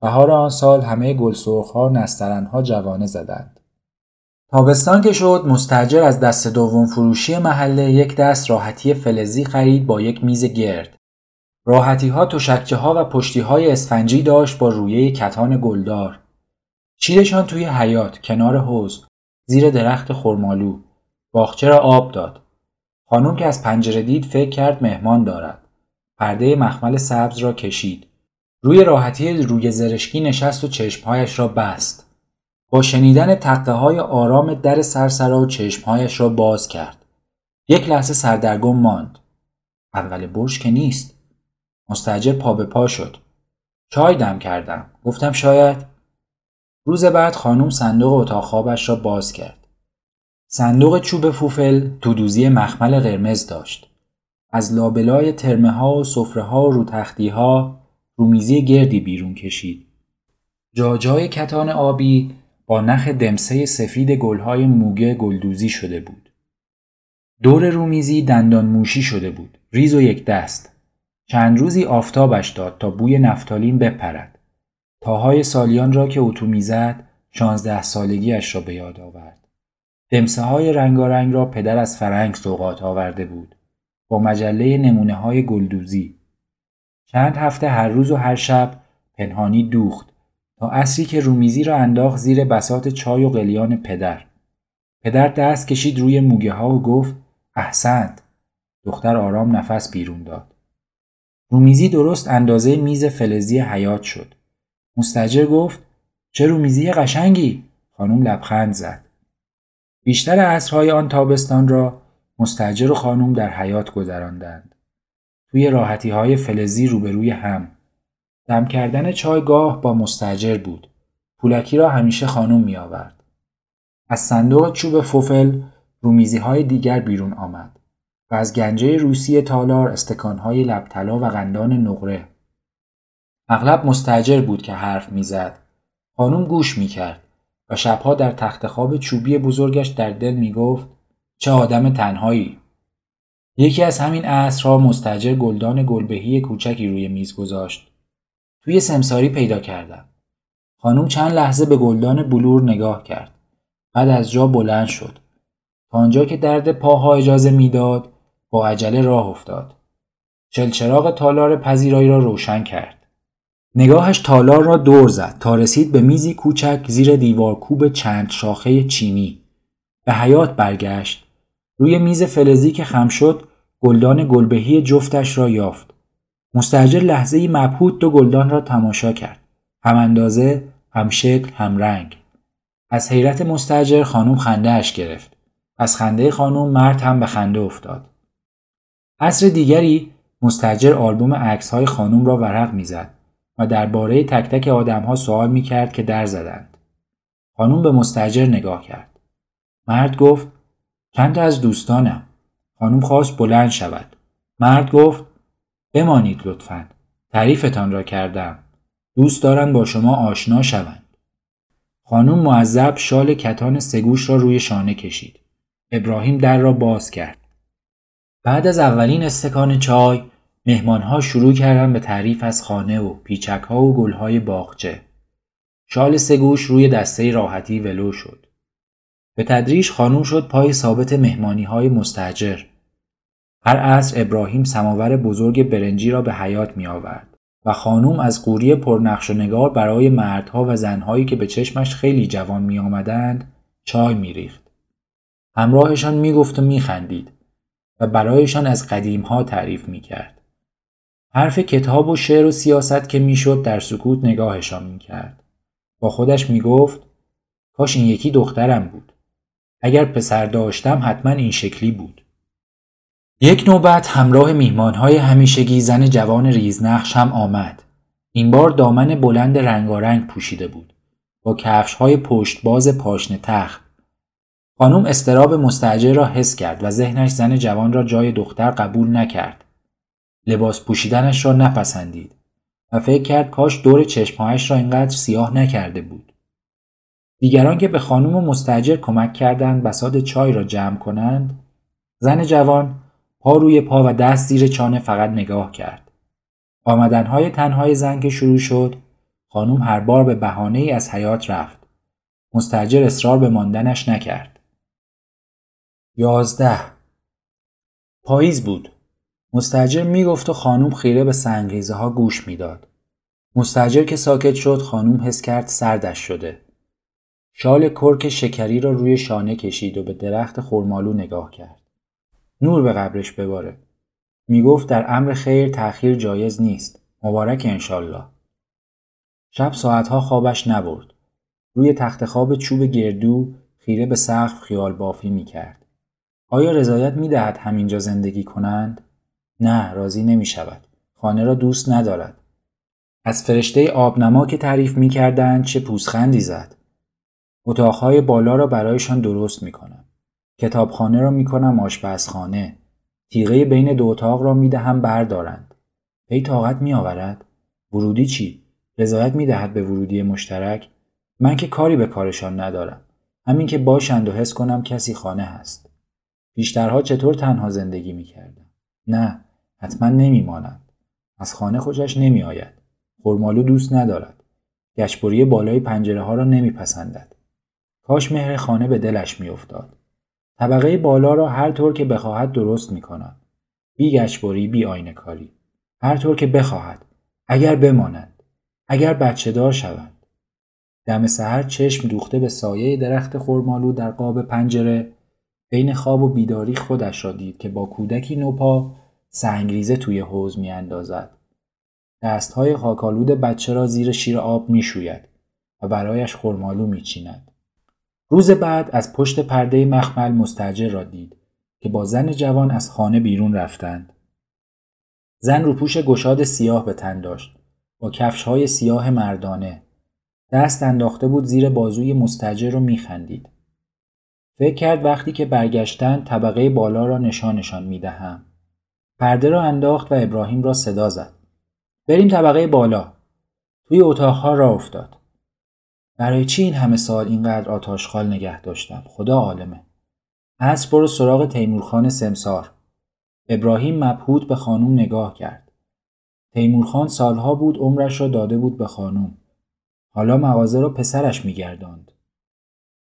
بهار آن سال همه گلسرخها نسترنها جوانه زدند. تابستان که شد مستجر از دست دوم فروشی محله یک دست راحتی فلزی خرید با یک میز گرد. راحتی ها تشکچه ها و پشتی های اسفنجی داشت با رویه کتان گلدار. چیدشان توی حیات کنار حوز زیر درخت خرمالو باغچه را آب داد. خانم که از پنجره دید فکر کرد مهمان دارد. پرده مخمل سبز را کشید. روی راحتی روی زرشکی نشست و چشمهایش را بست. با شنیدن تقه های آرام در سرسرا و چشمهایش را باز کرد. یک لحظه سردرگم ماند. اول برش که نیست. مستجر پا به پا شد. چای دم کردم. گفتم شاید روز بعد خانم صندوق اتاق خوابش را باز کرد. صندوق چوب فوفل دودوزی مخمل قرمز داشت. از لابلای ترمه ها و صفره ها و روتختی ها رومیزی گردی بیرون کشید. جاجای کتان آبی با نخ دمسه سفید گلهای موگه گلدوزی شده بود. دور رومیزی دندان موشی شده بود. ریز و یک دست. چند روزی آفتابش داد تا بوی نفتالین بپرد. تاهای سالیان را که اتو می‌زد شانزده سالگیش را به یاد آورد. دمسه های رنگارنگ را پدر از فرنگ سوقات آورده بود. با مجله نمونه های گلدوزی. چند هفته هر روز و هر شب پنهانی دوخت تا اصری که رومیزی را انداخت زیر بسات چای و قلیان پدر. پدر دست کشید روی موگه ها و گفت احسنت. دختر آرام نفس بیرون داد. رومیزی درست اندازه میز فلزی حیات شد. مستجر گفت چه رومیزی قشنگی؟ خانم لبخند زد. بیشتر عصرهای آن تابستان را مستجر و خانم در حیات گذراندند. توی راحتی های فلزی روبروی هم. دم کردن چایگاه با مستجر بود. پولکی را همیشه خانم می آورد. از صندوق چوب فوفل رومیزی های دیگر بیرون آمد و از گنجه روسی تالار استکان های لبتلا و قندان نقره اغلب مستجر بود که حرف می‌زد. خانم گوش می‌کرد و شبها در تخت خواب چوبی بزرگش در دل می‌گفت چه آدم تنهایی. یکی از همین عصرها مستجر گلدان گلبهی کوچکی روی میز گذاشت. توی سمساری پیدا کردم. خانم چند لحظه به گلدان بلور نگاه کرد. بعد از جا بلند شد. تا آنجا که درد پاها اجازه می‌داد با عجله راه افتاد. چلچراغ تالار پذیرایی را روشن کرد. نگاهش تالار را دور زد تا رسید به میزی کوچک زیر دیوار کوب چند شاخه چینی. به حیات برگشت. روی میز فلزی که خم شد گلدان گلبهی جفتش را یافت. مستجر لحظه مبهوت دو گلدان را تماشا کرد. هم اندازه، هم شکل، هم رنگ. از حیرت مستجر خانم خنده اش گرفت. از خنده خانم مرد هم به خنده افتاد. عصر دیگری مستجر آلبوم عکس های خانم را ورق می‌زد. و درباره تک تک آدمها سوال می کرد که در زدند. خانوم به مستجر نگاه کرد. مرد گفت چند از دوستانم. خانوم خواست بلند شود. مرد گفت بمانید لطفا. تعریفتان را کردم. دوست دارند با شما آشنا شوند. خانوم معذب شال کتان سگوش را روی شانه کشید. ابراهیم در را باز کرد. بعد از اولین استکان چای مهمانها شروع کردن به تعریف از خانه و پیچک ها و گل های باغچه. شال سگوش روی دسته راحتی ولو شد. به تدریج خانوم شد پای ثابت مهمانی های مستجر. هر عصر ابراهیم سماور بزرگ برنجی را به حیات می آورد و خانوم از قوری پرنقش و نگار برای مردها و زنهایی که به چشمش خیلی جوان می آمدند چای می ریخت. همراهشان می گفت و می خندید و برایشان از قدیم ها تعریف می کرد. حرف کتاب و شعر و سیاست که می‌شد در سکوت نگاهشان می‌کرد. با خودش می‌گفت کاش این یکی دخترم بود. اگر پسر داشتم حتما این شکلی بود. یک نوبت همراه میهمانهای همیشگی زن جوان ریزنقش هم آمد. این بار دامن بلند رنگارنگ پوشیده بود. با کفش های پشت باز پاشنه تخت. خانم استراب مستجر را حس کرد و ذهنش زن جوان را جای دختر قبول نکرد. لباس پوشیدنش را نپسندید و فکر کرد کاش دور چشمهایش را اینقدر سیاه نکرده بود. دیگران که به خانم و مستجر کمک کردند بساد چای را جمع کنند زن جوان پا روی پا و دست زیر چانه فقط نگاه کرد. آمدنهای تنهای زن که شروع شد خانم هر بار به بهانه ای از حیات رفت. مستجر اصرار به ماندنش نکرد. یازده. پاییز بود. مستجر می‌گفت و خانم خیره به سنگریزه ها گوش می‌داد. مستجر که ساکت شد خانم حس کرد سردش شده. شال کرک شکری را روی شانه کشید و به درخت خرمالو نگاه کرد. نور به قبرش بباره. می‌گفت در امر خیر تأخیر جایز نیست. مبارک انشالله. شب ساعتها خوابش نبرد. روی تخت خواب چوب گردو خیره به سقف خیال بافی می کرد. آیا رضایت می دهد همینجا زندگی کنند؟ نه راضی نمی شود. خانه را دوست ندارد. از فرشته آبنما که تعریف می کردند چه پوسخندی زد. اتاقهای بالا را برایشان درست می کنم. کتابخانه را می کنم آشپزخانه. تیغه بین دو اتاق را می دهم بردارند. پی طاقت می آورد؟ ورودی چی؟ رضایت می دهد به ورودی مشترک؟ من که کاری به کارشان ندارم. همین که باشند و حس کنم کسی خانه هست. بیشترها چطور تنها زندگی می کردم؟ نه، حتما نمی مانند. از خانه خوشش نمی آید. خرمالو دوست ندارد. گشبری بالای پنجره ها را نمی پسندد. کاش مهر خانه به دلش می افتاد. طبقه بالا را هر طور که بخواهد درست می کند. بی گشبری بی آینه کاری. هر طور که بخواهد. اگر بماند. اگر بچه دار شود. دم سحر چشم دوخته به سایه درخت خرمالو در قاب پنجره بین خواب و بیداری خودش را دید که با کودکی نوپا سنگریزه توی حوز میاندازد دستهای خاکالود بچه را زیر شیر آب می‌شوید و برایش خرمالو میچیند روز بعد از پشت پرده مخمل مستجر را دید که با زن جوان از خانه بیرون رفتند زن روپوش گشاد سیاه به تن داشت با کفشهای سیاه مردانه دست انداخته بود زیر بازوی مستجر رو میخندید. فکر کرد وقتی که برگشتن طبقه بالا را نشانشان می‌دهم. پرده را انداخت و ابراهیم را صدا زد. بریم طبقه بالا. توی اتاقها را افتاد. برای چی این همه سال اینقدر آتاشخال نگه داشتم؟ خدا عالمه. از برو سراغ تیمورخان سمسار. ابراهیم مبهوت به خانوم نگاه کرد. تیمورخان سالها بود عمرش را داده بود به خانوم. حالا مغازه را پسرش میگرداند.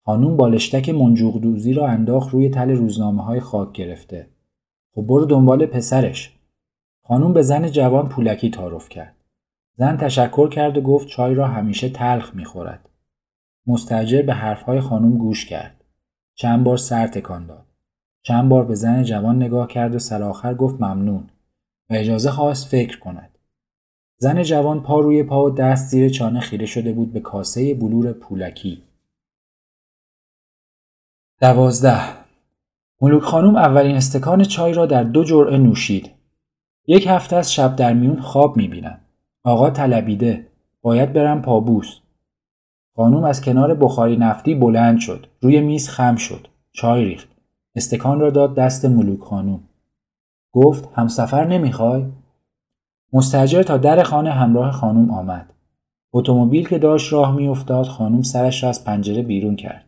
خانوم بالشتک منجوق دوزی را انداخت روی تل روزنامه های خاک گرفته. خب برو دنبال پسرش. خانوم به زن جوان پولکی تعارف کرد. زن تشکر کرد و گفت چای را همیشه تلخ می‌خورد. مستجر به حرفهای خانوم گوش کرد. چند بار سر تکان داد. چند بار به زن جوان نگاه کرد و سرآخر گفت ممنون و اجازه خواست فکر کند. زن جوان پا روی پا و دست زیر چانه خیره شده بود به کاسه بلور پولکی. دوازده ملوک خانوم اولین استکان چای را در دو جرعه نوشید. یک هفته از شب در میون خواب می‌بینم. آقا طلبیده. باید برم پابوس. خانوم از کنار بخاری نفتی بلند شد. روی میز خم شد. چای ریخت. استکان را داد دست ملوک خانوم. گفت همسفر نمی‌خوای؟ مستجر تا در خانه همراه خانم آمد. اتومبیل که داشت راه میافتاد خانم سرش را از پنجره بیرون کرد.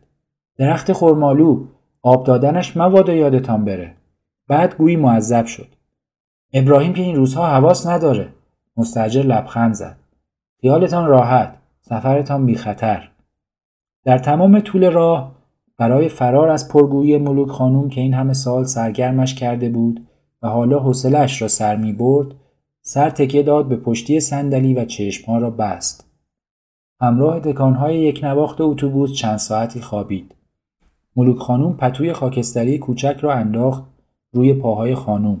درخت خرمالو آب دادنش مبادا یادتان بره. بعد گویی معذب شد. ابراهیم که این روزها حواس نداره. مستجر لبخند زد. خیالتان راحت. سفرتان بی خطر. در تمام طول راه برای فرار از پرگویی ملوک خانوم که این همه سال سرگرمش کرده بود و حالا حوصلهاش را سر می برد سر تکیه داد به پشتی صندلی و چشمها را بست. همراه دکانهای یک نواخت اتوبوس چند ساعتی خوابید. ملوک خانوم پتوی خاکستری کوچک را انداخت روی پاهای خانوم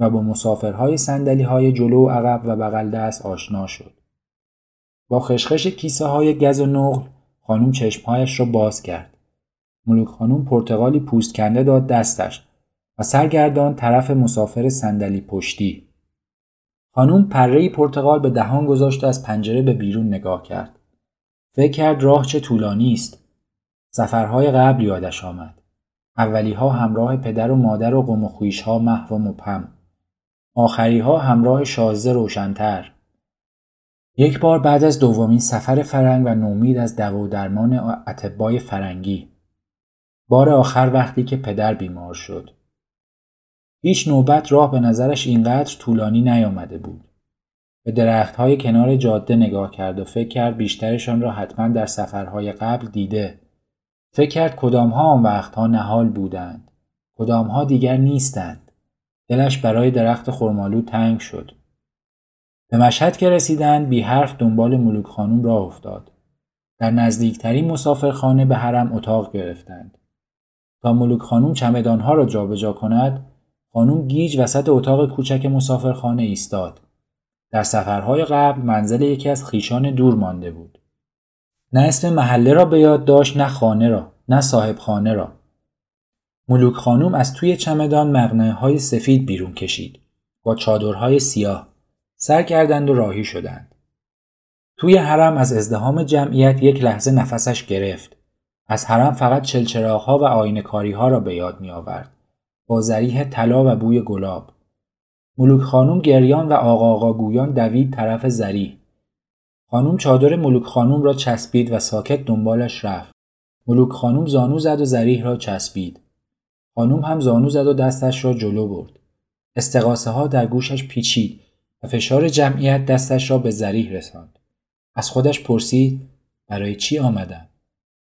و با مسافرهای سندلی های جلو و عقب و بغل دست آشنا شد. با خشخش کیسه های گز و نقل خانوم چشمهایش را باز کرد. ملوک خانوم پرتغالی پوست کنده داد دستش و سرگردان طرف مسافر صندلی پشتی. خانوم پرهای پرتغال به دهان گذاشت از پنجره به بیرون نگاه کرد. فکر کرد راه چه طولانی است. سفرهای قبل یادش آمد. اولی ها همراه پدر و مادر و قم و ها محو و مبهم. آخری ها همراه شازده روشنتر. یک بار بعد از دومین سفر فرنگ و نومید از دوا و درمان اتبای فرنگی بار آخر وقتی که پدر بیمار شد هیچ نوبت راه به نظرش اینقدر طولانی نیامده بود به درختهای کنار جاده نگاه کرد و فکر کرد بیشترشان را حتما در سفرهای قبل دیده فکر کرد کدامها آن وقتها نهال بودند کدامها دیگر نیستند دلش برای درخت خرمالو تنگ شد به مشهد که رسیدند بی حرف دنبال ملوک خانوم راه افتاد. در نزدیکترین مسافرخانه به حرم اتاق گرفتند. تا ملوک خانوم چمدانها را جابجا کند، خانوم گیج وسط اتاق کوچک مسافرخانه ایستاد. در سفرهای قبل منزل یکی از خیشان دور مانده بود. نه اسم محله را به یاد داشت نه خانه را، نه صاحب خانه را. ملوک خانوم از توی چمدان مغنه های سفید بیرون کشید با چادرهای سیاه. سر کردند و راهی شدند. توی حرم از ازدهام جمعیت یک لحظه نفسش گرفت. از حرم فقط چلچراغها و آینکاری ها را به یاد می آورد. با زریح طلا و بوی گلاب. ملوک خانوم گریان و آقا آقا گویان دوید طرف زریح. خانوم چادر ملوک خانوم را چسبید و ساکت دنبالش رفت. ملوک خانوم زانو زد و زریح را چسبید. خانوم هم زانو زد و دستش را جلو برد. استقاسه ها در گوشش پیچید و فشار جمعیت دستش را به زریح رساند. از خودش پرسید برای چی آمدم؟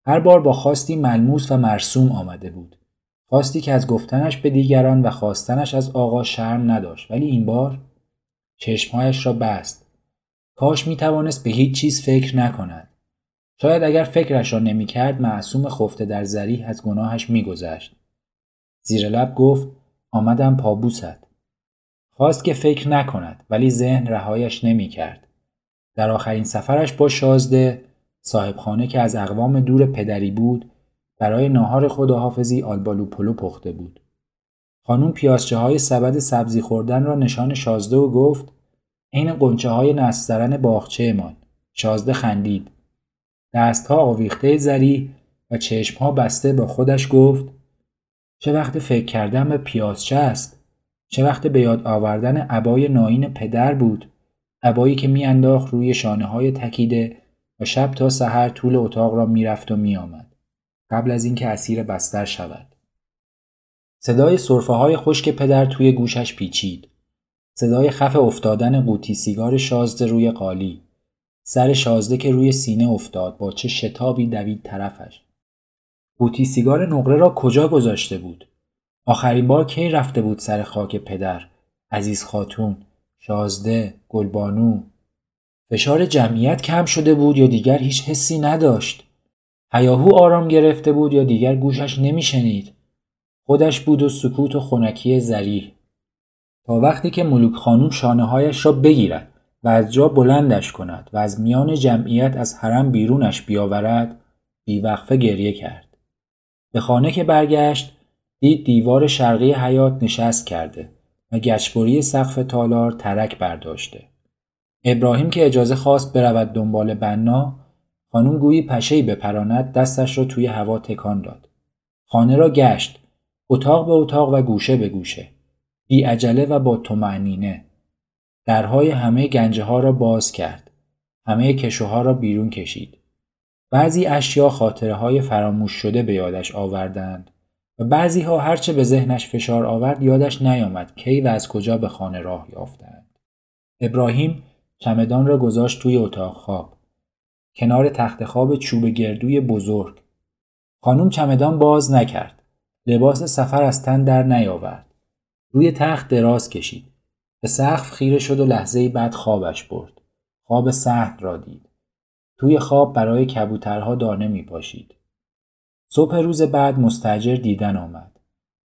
هر بار با خواستی ملموس و مرسوم آمده بود. خواستی که از گفتنش به دیگران و خواستنش از آقا شرم نداشت ولی این بار چشمهایش را بست. کاش می توانست به هیچ چیز فکر نکند. شاید اگر فکرش را نمی کرد معصوم خفته در زریح از گناهش می گذشت. زیر لب گفت آمدم پابوست. خواست که فکر نکند ولی ذهن رهایش نمی کرد. در آخرین سفرش با شازده صاحبخانه که از اقوام دور پدری بود برای ناهار خداحافظی آلبالو پلو پخته بود. خانوم پیازچه های سبد سبزی خوردن را نشان شازده و گفت عین قنچه های نسترن باغچه امان. شازده خندید. دستها آویخته زری و چشمها بسته با خودش گفت چه وقت فکر کردم به پیازچه است؟ چه وقت به یاد آوردن عبای ناین پدر بود عبایی که میانداخت روی شانه های تکیده و شب تا سحر طول اتاق را می‌رفت و میآمد قبل از اینکه اسیر بستر شود صدای صرفه های خشک پدر توی گوشش پیچید صدای خف افتادن قوطی سیگار شازده روی قالی. سر شازده که روی سینه افتاد با چه شتابی دوید طرفش. قوطی سیگار نقره را کجا گذاشته بود؟ آخرین بار کی رفته بود سر خاک پدر؟ عزیز خاتون شازده گلبانو. فشار جمعیت کم شده بود یا دیگر هیچ حسی نداشت؟ هیاهو آرام گرفته بود یا دیگر گوشش نمیشنید؟ خودش بود و سکوت و خونکی زریح. تا وقتی که ملوک خانوم شانه هایش را بگیرد و از جا بلندش کند و از میان جمعیت از حرم بیرونش بیاورد بیوقفه گریه کرد به خانه که برگشت دید دیوار شرقی حیات نشست کرده و گچبری سقف تالار ترک برداشته. ابراهیم که اجازه خواست برود دنبال بنا خانم گویی پشهی بپراند دستش را توی هوا تکان داد. خانه را گشت اتاق به اتاق و گوشه به گوشه بی عجله و با تومعنینه درهای همه گنجه ها را باز کرد همه کشوها را بیرون کشید بعضی اشیا خاطره های فراموش شده به یادش آوردند و بعضی ها هرچه به ذهنش فشار آورد یادش نیامد کی و از کجا به خانه راه یافتند. ابراهیم چمدان را گذاشت توی اتاق خواب. کنار تخت خواب چوب گردوی بزرگ. خانم چمدان باز نکرد. لباس سفر از تن در نیاورد. روی تخت دراز کشید. به سقف خیره شد و لحظه بعد خوابش برد. خواب سخت را دید. توی خواب برای کبوترها دانه می پاشید. صبح روز بعد مستجر دیدن آمد.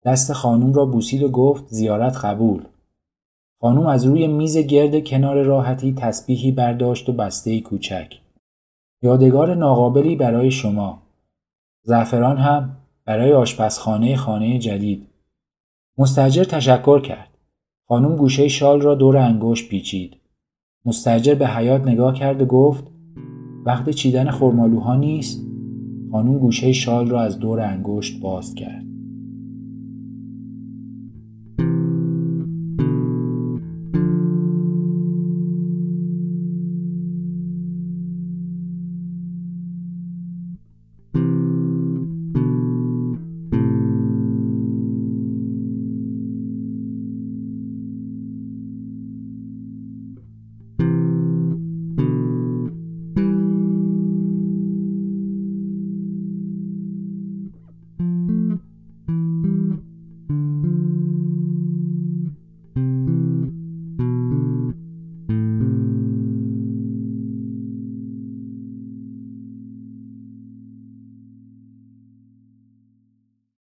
دست خانوم را بوسید و گفت زیارت قبول. خانوم از روی میز گرد کنار راحتی تسبیحی برداشت و بسته کوچک. یادگار ناقابلی برای شما. زعفران هم برای آشپزخانه خانه جدید. مستجر تشکر کرد. خانوم گوشه شال را دور انگشت پیچید. مستجر به حیات نگاه کرد و گفت وقت چیدن خرمالوها نیست؟ خانوم گوشه شال را از دور انگشت باز کرد.